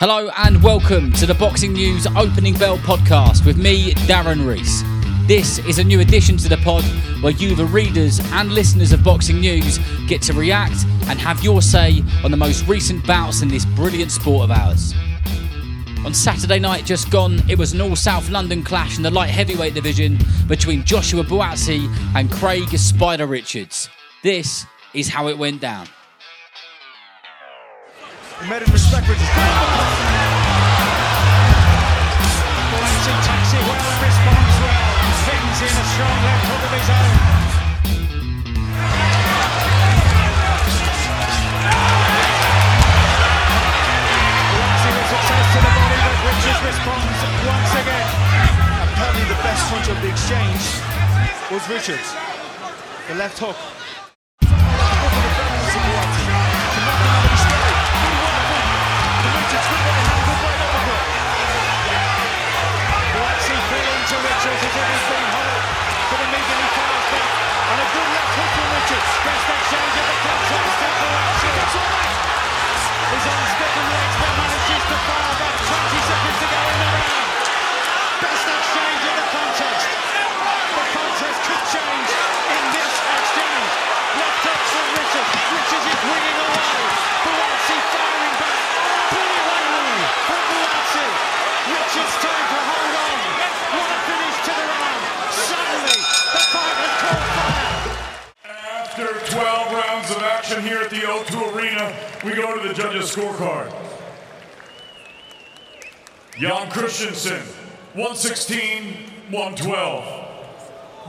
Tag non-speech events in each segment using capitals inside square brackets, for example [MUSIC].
Hello and welcome to the Boxing News Opening Bell podcast with me, Darren Reese. This is a new addition to the pod where you, the readers and listeners of Boxing News, get to react and have your say on the most recent bouts in this brilliant sport of ours. On Saturday night just gone, it was an all South London clash in the light heavyweight division between Joshua Buatsi and Craig Spider Richards. This is how it went down. Met in respect for his Valencia takes it well responds well. In a strong left hook of his own. With to the body, but Richards responds once again. Apparently the best punch of the exchange was Richards. The left hook. Richards as if he's been but immediately fires back. And a good left hook from Richards. Best exchange of the contest to Buatsi. He's on stiffen legs but manages to fire back. 20 seconds to go in the round. Best exchange of the contest. The scorecard. Jan Christensen, 116, 112.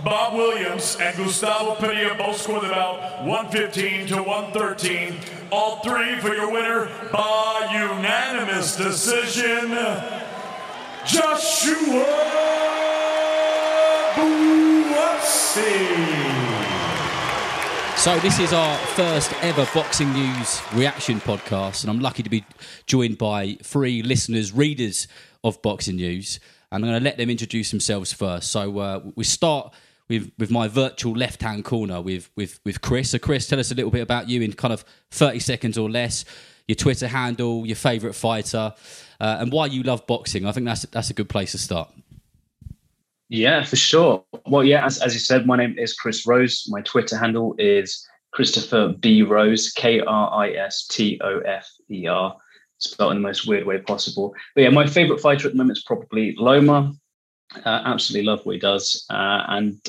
Bob Williams and Gustavo Perea both scored about 115 to 113. All three for your winner by unanimous decision, Joshua Buatsi. So this is our first ever boxing news reaction podcast, and I'm lucky to be joined by three listeners, readers of boxing news, and I'm going to let them introduce themselves first. So uh, we start with with my virtual left hand corner with with with Chris. So Chris, tell us a little bit about you in kind of 30 seconds or less. Your Twitter handle, your favourite fighter, uh, and why you love boxing. I think that's that's a good place to start. Yeah, for sure. Well, yeah, as, as you said, my name is Chris Rose. My Twitter handle is Christopher B. Rose, K R I S T O F E R, spelled in the most weird way possible. But yeah, my favorite fighter at the moment is probably Loma. Uh, absolutely love what he does. Uh, and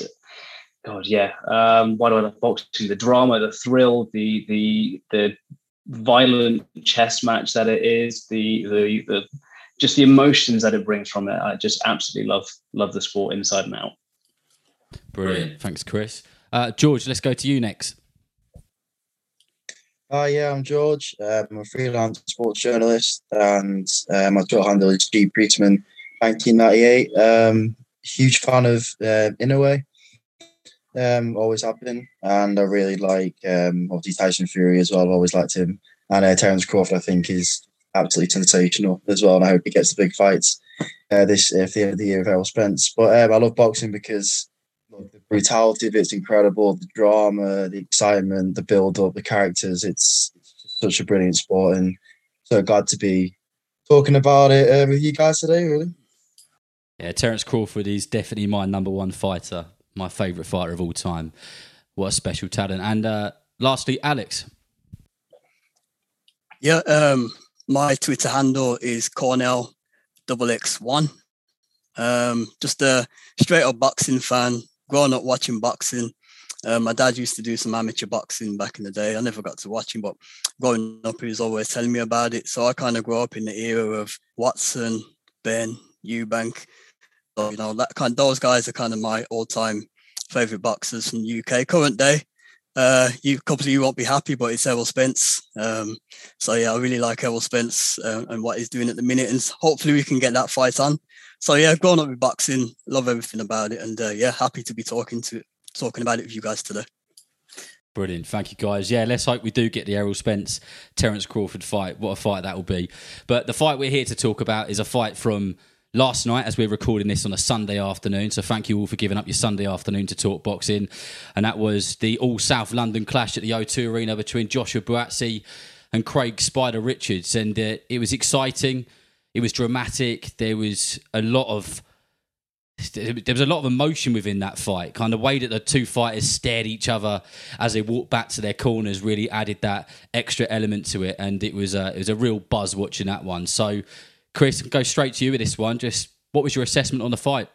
God, yeah, um, why do I love boxing? The drama, the thrill, the the the violent chess match that it is, the the the just the emotions that it brings from it. I just absolutely love love the sport inside and out. Brilliant. Thanks, Chris. Uh, George, let's go to you next. Hi, yeah, I'm George. Um, I'm a freelance sports journalist, and uh, my Twitter handle is G Priestman, 1998. Um, huge fan of uh, Inoue, um, always have been, and I really like um, obviously Tyson Fury as well. I've always liked him, and uh, Terence Crawford. I think is absolutely sensational as well, and I hope he gets the big fights uh, this uh, for the end of the year with Errol Spence. But um, I love boxing because look, the brutality of it's incredible, the drama, the excitement, the build up, the characters. It's, it's such a brilliant sport, and so glad to be talking about it uh, with you guys today. Really. Yeah, Terence Crawford is definitely my number one fighter, my favourite fighter of all time. What a special talent. And uh, lastly, Alex. Yeah, um, my Twitter handle is Cornell double X one. Um, just a straight up boxing fan. Growing up watching boxing. Um, my dad used to do some amateur boxing back in the day. I never got to watch him, but growing up, he was always telling me about it. So I kind of grew up in the era of Watson, Benn, Eubank. So, you know, that kind. Those guys are kind of my all-time favorite boxers from the UK. Current day, uh, you of you won't be happy, but it's Errol Spence. Um, so yeah, I really like Errol Spence uh, and what he's doing at the minute, and hopefully we can get that fight on. So yeah, growing up with boxing, love everything about it, and uh, yeah, happy to be talking to talking about it with you guys today. Brilliant. Thank you, guys. Yeah, let's hope we do get the Errol Spence Terence Crawford fight. What a fight that will be. But the fight we're here to talk about is a fight from last night as we're recording this on a Sunday afternoon. So thank you all for giving up your Sunday afternoon to talk boxing. And that was the all South London clash at the O2 Arena between Joshua Buatsi and Craig Spider Richards, and uh, it was exciting. It was dramatic. There was a lot of there was a lot of emotion within that fight. Kind of way that the two fighters stared each other as they walked back to their corners really added that extra element to it, and it was a, it was a real buzz watching that one. So, Chris, go straight to you with this one. Just what was your assessment on the fight?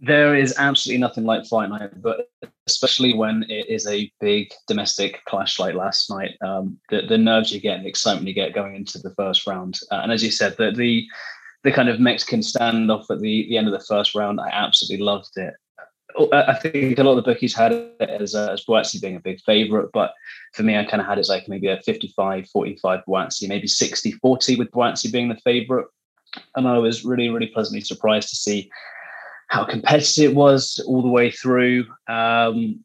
There is absolutely nothing like fight night, but especially when it is a big domestic clash like last night, um, the, the nerves you get and the excitement you get going into the first round. Uh, and as you said, the, the the kind of Mexican standoff at the, the end of the first round, I absolutely loved it. Oh, I think a lot of the bookies had it as, uh, as Buatsi being a big favorite, but for me, I kind of had it like maybe a 55 45 Buatsi, maybe 60 40 with Buatsi being the favorite. And I was really, really pleasantly surprised to see how competitive it was all the way through. Um,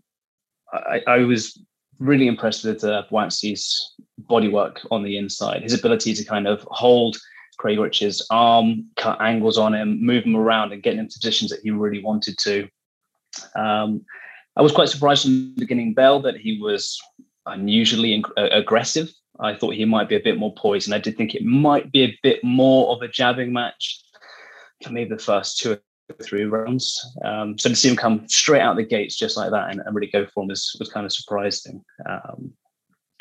I, I, was really impressed with uh, Buatsi's bodywork on the inside, his ability to kind of hold Craig Rich's arm, cut angles on him, move him around, and get him into positions that he really wanted to. Um, I was quite surprised from the beginning, Bell, that he was unusually uh, aggressive. I thought he might be a bit more poised, and I did think it might be a bit more of a jabbing match for maybe the first two or three rounds. Um, so to see him come straight out the gates just like that and, and really go for him was, was kind of surprising. Um,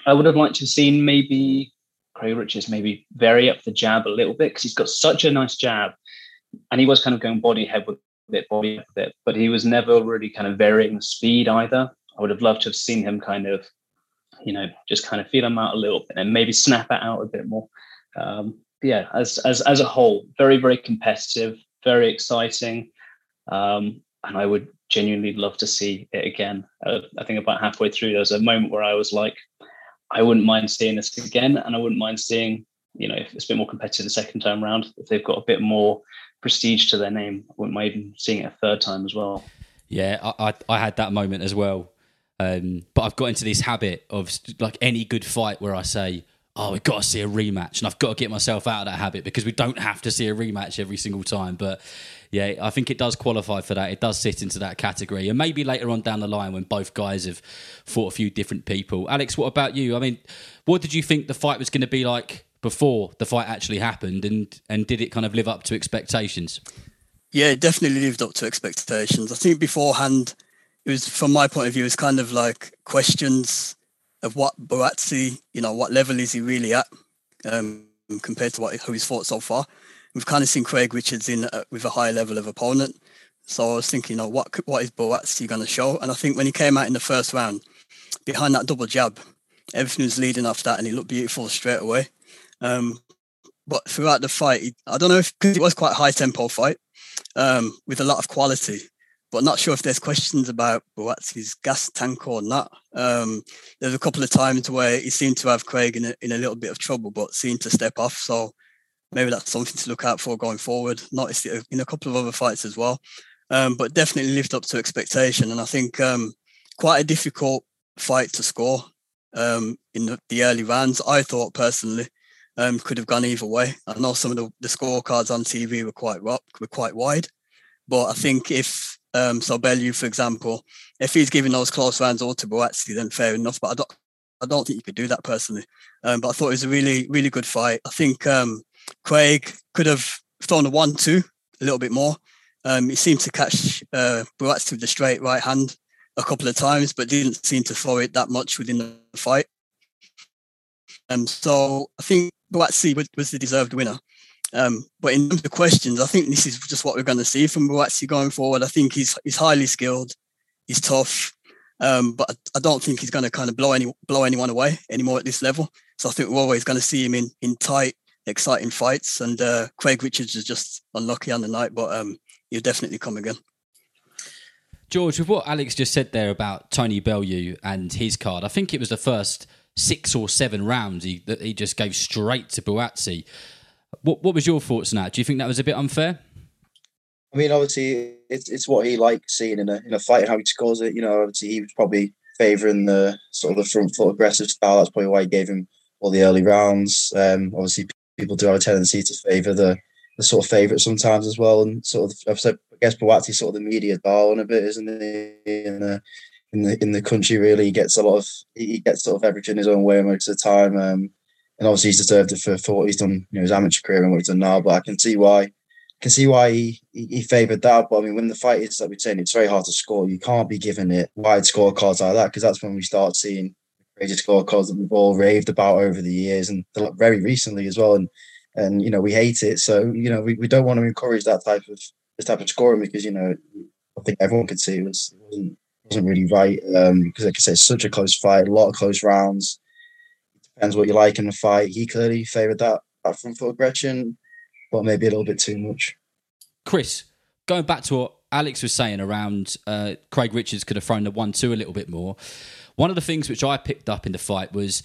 I would have liked to have seen maybe Craig Richards maybe vary up the jab a little bit because he's got such a nice jab, and he was kind of going body head with it, body with it, but he was never really kind of varying the speed either. I would have loved to have seen him kind of, you know, just kind of feel him out a little bit and maybe snap it out a bit more. Um, yeah, as as as a whole, very very competitive, very exciting, um, and I would genuinely love to see it again. Uh, I think about halfway through, there was a moment where I was like, I wouldn't mind seeing this again, and I wouldn't mind seeing, you know, if it's a bit more competitive the second time round, if they've got a bit more prestige to their name, I wouldn't mind seeing it a third time as well. Yeah, I I, I had that moment as well, um, but I've got into this habit of like any good fight where I say, oh, we've got to see a rematch, and I've got to get myself out of that habit because we don't have to see a rematch every single time, but yeah, I think it does qualify for that. It does sit into that category. And maybe later on down the line when both guys have fought a few different people. Alex, what about you? I mean, what did you think the fight was going to be like before the fight actually happened? And, and did it kind of live up to expectations? Yeah, it definitely lived up to expectations. I think beforehand, it was, from my point of view, it was kind of like questions of what Buatsi, you know, what level is he really at um, compared to what who he's fought so far we've kind of seen Craig Richards in uh, with a higher level of opponent. So I was thinking, you know, what what is Buatsi going to show? And I think when he came out in the first round, behind that double jab, everything was leading off that, and he looked beautiful straight away. Um, but throughout the fight, I don't know if because it was quite a high tempo fight um, with a lot of quality, but not sure if there's questions about Buatsi's gas tank or not. Um, there's a couple of times where he seemed to have Craig in a, in a little bit of trouble, but seemed to step off. So maybe that's something to look out for going forward. Noticed it in a couple of other fights as well, um, but definitely lived up to expectation. And I think um, quite a difficult fight to score um, in the, the, early rounds. I thought personally um, could have gone either way. I know some of the, the scorecards on TV were quite rock, were quite wide, but I think if um, so, Bellew, for example, if he's giving those close rounds all to Buatsi, then fair enough. But I don't, I don't think you could do that personally. Um, but I thought it was a really, really good fight. I think um, Craig could have thrown a one-two a little bit more. Um, he seemed to catch uh, with the straight right hand a couple of times, but didn't seem to throw it that much within the fight. Um, so I think Buatsi was the deserved winner. Um, but in terms of questions, I think this is just what we're going to see from Buatsi going forward. I think he's he's highly skilled, he's tough, um, but I don't think he's going to kind of blow any blow anyone away anymore at this level. So I think we're always going to see him in in tight, exciting fights. And uh, Craig Richards is just unlucky on the night, but um, he'll definitely come again. George, with what Alex just said there about Tony Bellew and his card, I think it was the first six or seven rounds he, that he just gave straight to Buatsi. What, what was your thoughts on that? Do you think that was a bit unfair? I mean, obviously, it's it's what he likes seeing in a in a fight and how he scores it. You know, obviously, he was probably favouring the sort of the front foot aggressive style. That's probably why he gave him all the early rounds. Um, obviously, people do have a tendency to favour the the sort of favourite sometimes as well. And sort of, I guess Buatsi sort of the media darling a bit, isn't he? And uh, in the in the country. Really, he gets a lot of he gets sort of everything his own way most of the time. Um, and obviously he's deserved it for, for what he's done, you know, his amateur career and what he's done now. But I can see why I can see why he, he, he favoured that. But I mean, when the fight is like we're saying, it's very hard to score. You can't be giving it wide scorecards like that because that's when we start seeing crazy scorecards that we've all raved about over the years and very recently as well. And and you know we hate it, so you know we, we don't want to encourage that type of this type of scoring because you know I think everyone could see it was wasn't really right um, because like I said, it's such a close fight, a lot of close rounds. It depends what you like in the fight. He clearly favoured that that front foot aggression but maybe a little bit too much. Chris, going back to what Alex was saying around uh, Craig Richards could have thrown the one two a little bit more. One of the things which I picked up in the fight was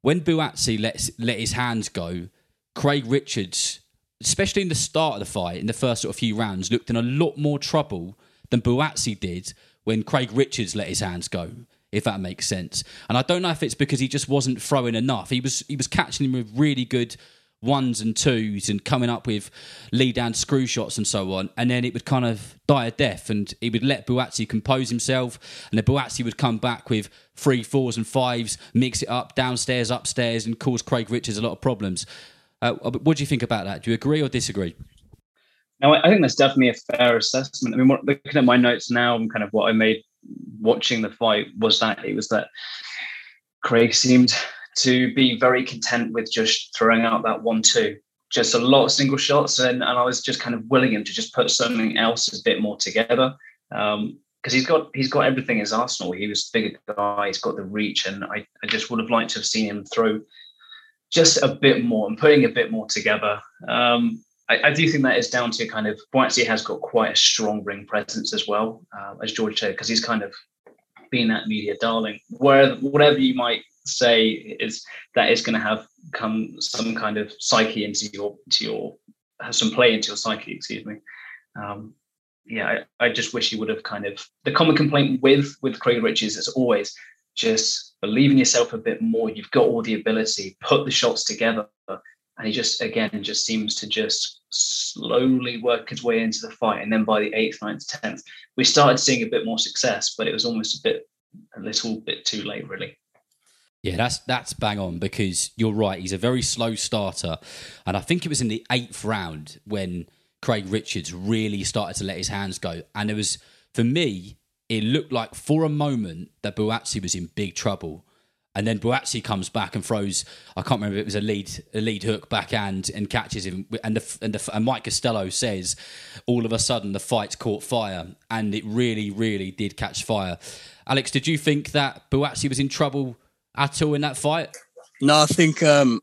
when Buatsi let let his hands go. Craig Richards, especially in the start of the fight, in the first sort of few rounds, looked in a lot more trouble than Buatsi did when Craig Richards let his hands go. If that makes sense, and I don't know if it's because he just wasn't throwing enough. He was he was catching him with really good ones and twos and coming up with lead down screw shots and so on. And then it would kind of die a death and he would let Buatsi compose himself. And then Buatsi would come back with three, fours and fives, mix it up downstairs, upstairs, and cause Craig Richards a lot of problems. Uh, what do you think about that? Do you agree or disagree? No, I think that's definitely a fair assessment. I mean, looking at my notes now and kind of what I made watching the fight was that it was that Craig seemed to be very content with just throwing out that one two just a lot of single shots and, and i was just kind of willing him to just put something else a bit more together um, because he's got he's got everything in his arsenal. He was bigger guy, he's got the reach, and I, I just would have liked to have seen him throw just a bit more and putting a bit more together. Um, I, I, do think that is down to kind of Buatsi has got quite a strong ring presence as well, uh, as George said, because he's kind of been that media darling. Where whatever you might say is that is going to have come some kind of psyche into your to your have some play into your psyche excuse me. Um, yeah I, I, just wish he would have kind of the common complaint with with craig richards is always just believe in yourself a bit more. You've got all the ability. Put the shots together and he just again just seems to just slowly work his way into the fight and then by the eighth ninth tenth we started seeing a bit more success but it was almost a bit a little bit too late really yeah, that's that's bang on because you're right. He's a very slow starter, and I think it was in the eighth round when Craig Richards really started to let his hands go, and it was for me. It looked like for a moment that Buatsi was in big trouble, and then Buatsi comes back and throws. I can't remember if it was a lead a lead hook backhand and catches him. And the, and, the, and Mike Costello says, all of a sudden the fight caught fire, and it really really did catch fire. Alex, did you think that Buatsi was in trouble at all in that fight? No, I think um,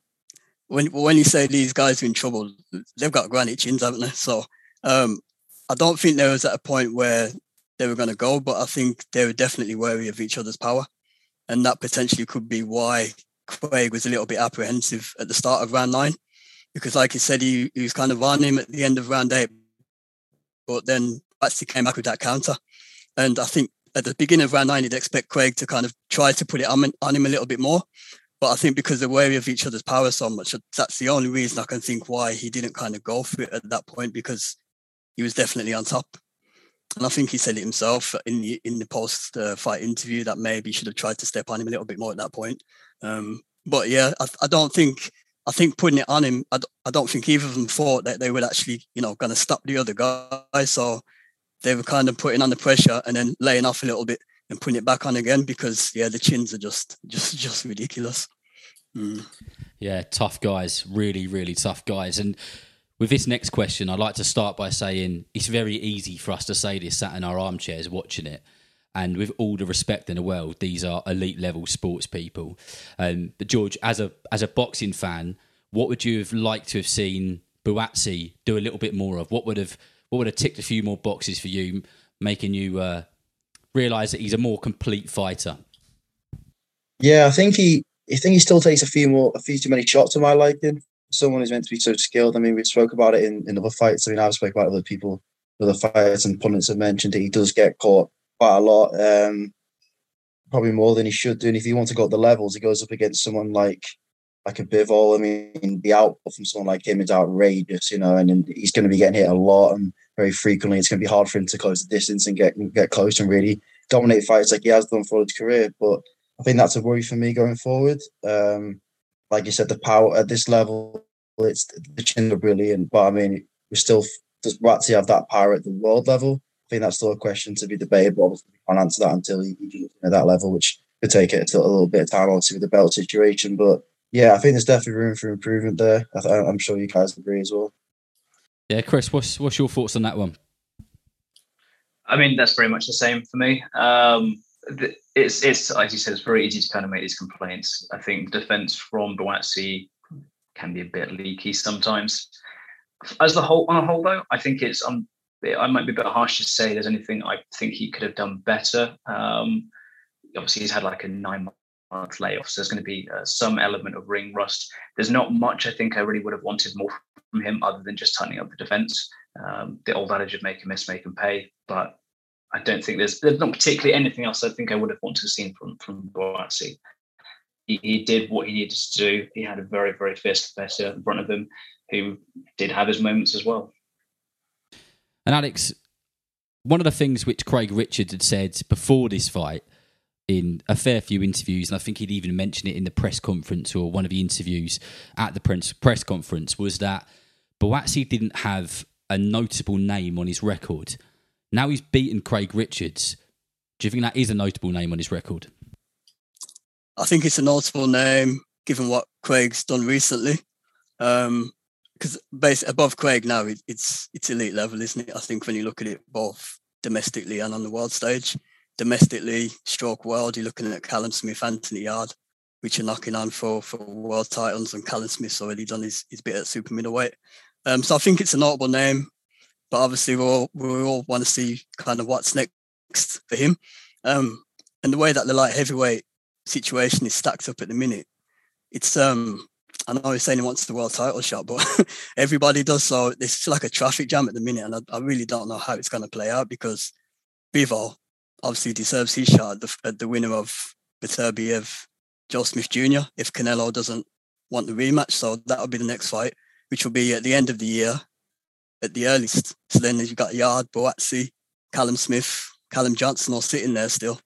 when when you say these guys are in trouble, they've got granite chins, haven't they? So um, I don't think there was at a point where they were going to go, but I think they were definitely wary of each other's power, and that potentially could be why Craig was a little bit apprehensive at the start of round nine, because like he said, he, he was kind of on him at the end of round eight, but then actually came back with that counter, and I think at the beginning of round nine, you'd expect Craig to kind of try to put it on, on him a little bit more. But I think because they're wary of each other's power so much, that's the only reason I can think why he didn't kind of go for it at that point because he was definitely on top. And I think he said it himself in the in the post uh, fight interview that maybe should have tried to step on him a little bit more at that point. Um, but yeah, I, I, don't think I think putting it on him. I, I don't think either of them thought that they were actually you know going to stop the other guy. So they were kind of putting on the pressure and then laying off a little bit and putting it back on again because yeah, the chins are just just [LAUGHS] just ridiculous. Mm. Yeah, tough guys, really, really tough guys. And with this next question, I'd like to start by saying it's very easy for us to say this sat in our armchairs watching it. And with all the respect in the world, these are elite level sports people. Um, but George, as a as a boxing fan, what would you have liked to have seen Buatsi do a little bit more of? What would have what would have ticked a few more boxes for you, making you uh, realise that he's a more complete fighter? Yeah, I think he. I think he still takes a few more, a few too many shots to my liking. Someone who's meant to be so skilled. I mean, we spoke about it in, in other fights. I mean, I've spoke about other people, other fights, and pundits have mentioned that he does get caught quite a lot. Um, probably more than he should do. And if you want to go up the levels, he goes up against someone like like a Bivol. I mean, the output from someone like him is outrageous, you know, and, and he's going to be getting hit a lot and very frequently. It's going to be hard for him to close the distance and get get close and really dominate fights like he has done for his career. But I think that's a worry for me going forward. Um, like you said, the power at this level, it's the chin are brilliant, but I mean, we still does Buatsi have that power at the world level? I think that's still a question to be debated. But obviously, we can't answer that until he, he at that level, which could take it a little bit of time, obviously, with the belt situation. But yeah, I think there's definitely room for improvement there. I am sure you guys agree as well. Yeah, Chris, what's what's your thoughts on that one? I mean, that's very much the same for me. Um, it's it's as you said, it's very easy to kind of make these complaints. I think defense from Buatsi can be a bit leaky sometimes. As the whole on a whole, though, I think it's um, I might be a bit harsh to say there's anything I think he could have done better. Um, obviously, he's had like a nine month layoff, so there's going to be uh, some element of ring rust. There's not much I think I really would have wanted more from him other than just tightening up the defense. Um, the old adage of make a miss, make him pay, but I don't think there's there's not particularly anything else I think I would have wanted to see from from Buatsi. He, he did what he needed to do. He had a very very fierce competitor in front of him who did have his moments as well. And Alex, one of the things which Craig Richards had said before this fight in a fair few interviews, and I think he'd even mentioned it in the press conference or one of the interviews at the press press conference, was that Buatsi didn't have a notable name on his record. Now he's beaten Craig Richards. Do you think that is a notable name on his record? I think it's a notable name given what Craig's done recently. Um, because base above Craig now, it, it's it's elite level, isn't it? I think when you look at it both domestically and on the world stage, domestically, stroke world, you're looking at Callum Smith, Anthony Yarde, which are knocking on for for world titles, and Callum Smith's already done his, his bit at super middleweight. Um, so I think it's a notable name but obviously we all we all want to see kind of what's next for him. Um, and the way that the light heavyweight situation is stacked up at the minute, it's um I know he's saying he wants the world title shot, but [LAUGHS] everybody does. So it's like a traffic jam at the minute, and I, I really don't know how it's going to play out because Bivol obviously deserves his shot at the, at the winner of Beterbiev, Joe Smith Jr. If Canelo doesn't want the rematch, so that'll be the next fight, which will be at the end of the year at the earliest. So then you've got Yarde, Buatsi, Callum Smith, Callum Johnson all sitting there still.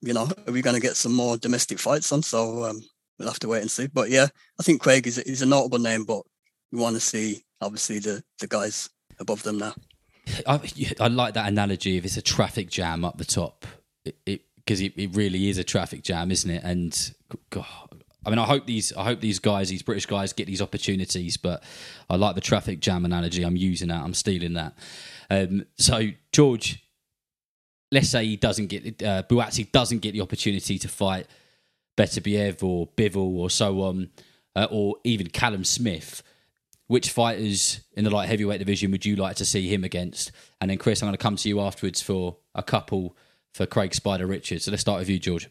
You know, are we going to get some more domestic fights on? So um, we'll have to wait and see. But yeah, I think Craig is, is a notable name, but we want to see obviously the, the guys above them now. I, I like that analogy if it's a traffic jam up the top. It because it, it, it, really is a traffic jam, isn't it? And God, I mean, I hope these, I hope these guys, these British guys, get these opportunities. But I like the traffic jam analogy. I'm using that. I'm stealing that. Um, so George, let's say he doesn't get, uh, Buatsi doesn't get the opportunity to fight Beterbiev or Bivol or so on, uh, or even Callum Smith. Which fighters in the light heavyweight division would you like to see him against? And then Chris, I'm going to come to you afterwards for a couple for Craig Spider Richards. So let's start with you, George.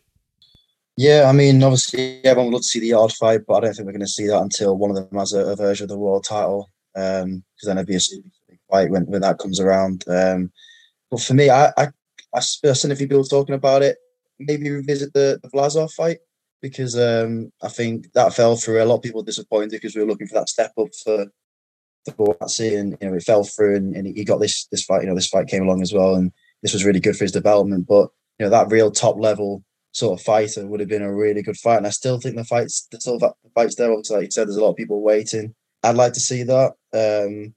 Yeah, I mean, obviously, everyone would love to see the Yarde fight, but I don't think we're going to see that until one of them has a, a version of the world title, because um, then it'd be a big fight when, when that comes around. Um, but for me, I, I, I seen a few people talking about it. Maybe revisit the, the Vlasov fight because um, I think that fell through. A lot of people disappointed because we were looking for that step up for the Buatsi, and you know it fell through, and, and he got this this fight. You know, this fight came along as well, and this was really good for his development. But you know that real top level sort of fighter would have been a really good fight. And I still think the fights, the sort of the fights there. Obviously, like you said, there's a lot of people waiting. I'd like to see that. Um,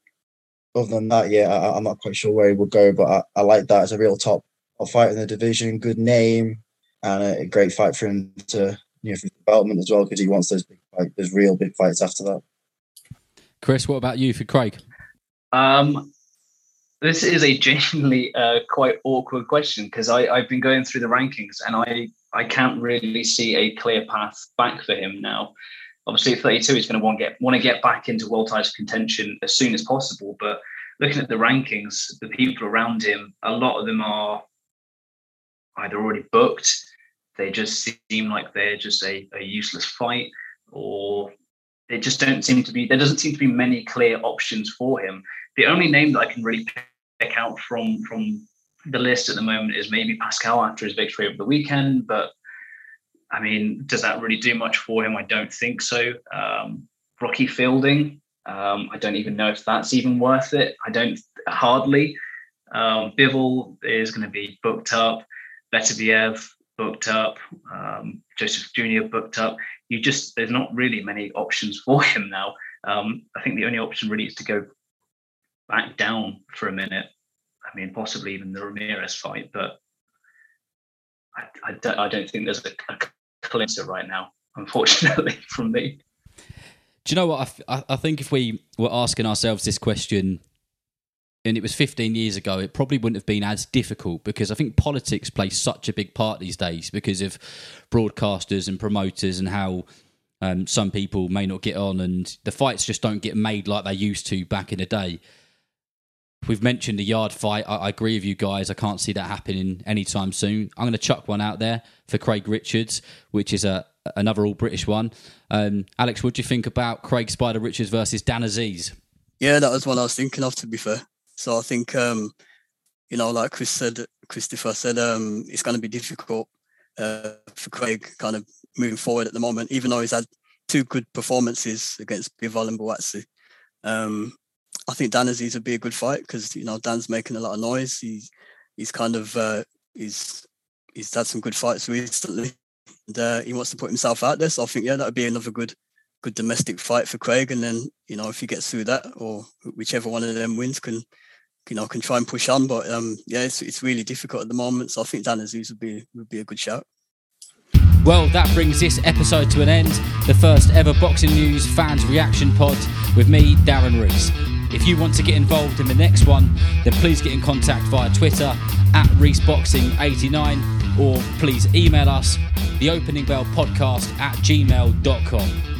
other than that, yeah, I, am not quite sure where he would go, but I, I like that as a real top, top fight in the division. Good name and a great fight for him to you know for development as well because he wants those big fight, those real big fights after that. Chris, what about you for Craig? Um, this is a genuinely uh, quite awkward question because I've been going through the rankings and I I can't really see a clear path back for him now. Obviously, at 32, he's going to want to get want to get back into world title contention as soon as possible. But looking at the rankings, the people around him, a lot of them are either already booked, they just seem like they're just a, a useless fight, or they just don't seem to be. There doesn't seem to be many clear options for him. The only name that I can really pick out from from the list at the moment is maybe Pascal after his victory over the weekend, but I mean, does that really do much for him? I don't think so. Um, Rocky Fielding, um, I don't even know if that's even worth it. I don't hardly. Um, is going to be booked up. Beterbiev booked up, um, Joe Smith Jr. booked up. You just there's not really many options for him now. Um, I think the only option really is to go back down for a minute. I mean, possibly even the Ramirez fight, but I, I, don't, I don't, think there's a, a cleanser right now, unfortunately, [LAUGHS] from me. Do you know what? I, I think if we were asking ourselves this question and it was 15 years ago, it probably wouldn't have been as difficult because I think politics plays such a big part these days because of broadcasters and promoters and how um, some people may not get on and the fights just don't get made like they used to back in the day. We've mentioned the Yarde fight. I, I agree with you guys. I can't see that happening anytime soon. I'm going to chuck one out there for Craig Richards, which is a another all British one. Um, Alex, what do you think about Craig Spider Richards versus Dan Azeez? Yeah, that was one I was thinking of. To be fair, so I think um, you know, like Chris said, Christopher said, um, it's going to be difficult uh, for Craig kind of moving forward at the moment, even though he's had two good performances against Bivol and Buatsi. Um, I think Dan Azeez would be a good fight because you know Dan's making a lot of noise. He's he's kind of uh, he's he's had some good fights recently, and uh, he wants to put himself out there. So I think yeah, that would be another good good domestic fight for Craig. And then you know if he gets through that, or whichever one of them wins, can you know can try and push on. But um, yeah, it's it's really difficult at the moment. So I think Dan Azeez would be would be a good shout. Well, that brings this episode to an end. The first ever boxing news fans reaction pod with me, Darren Reese. If you want to get involved in the next one, then please get in contact via Twitter at ReeseBoxing89 or please email us the opening bell podcast at gmail.com.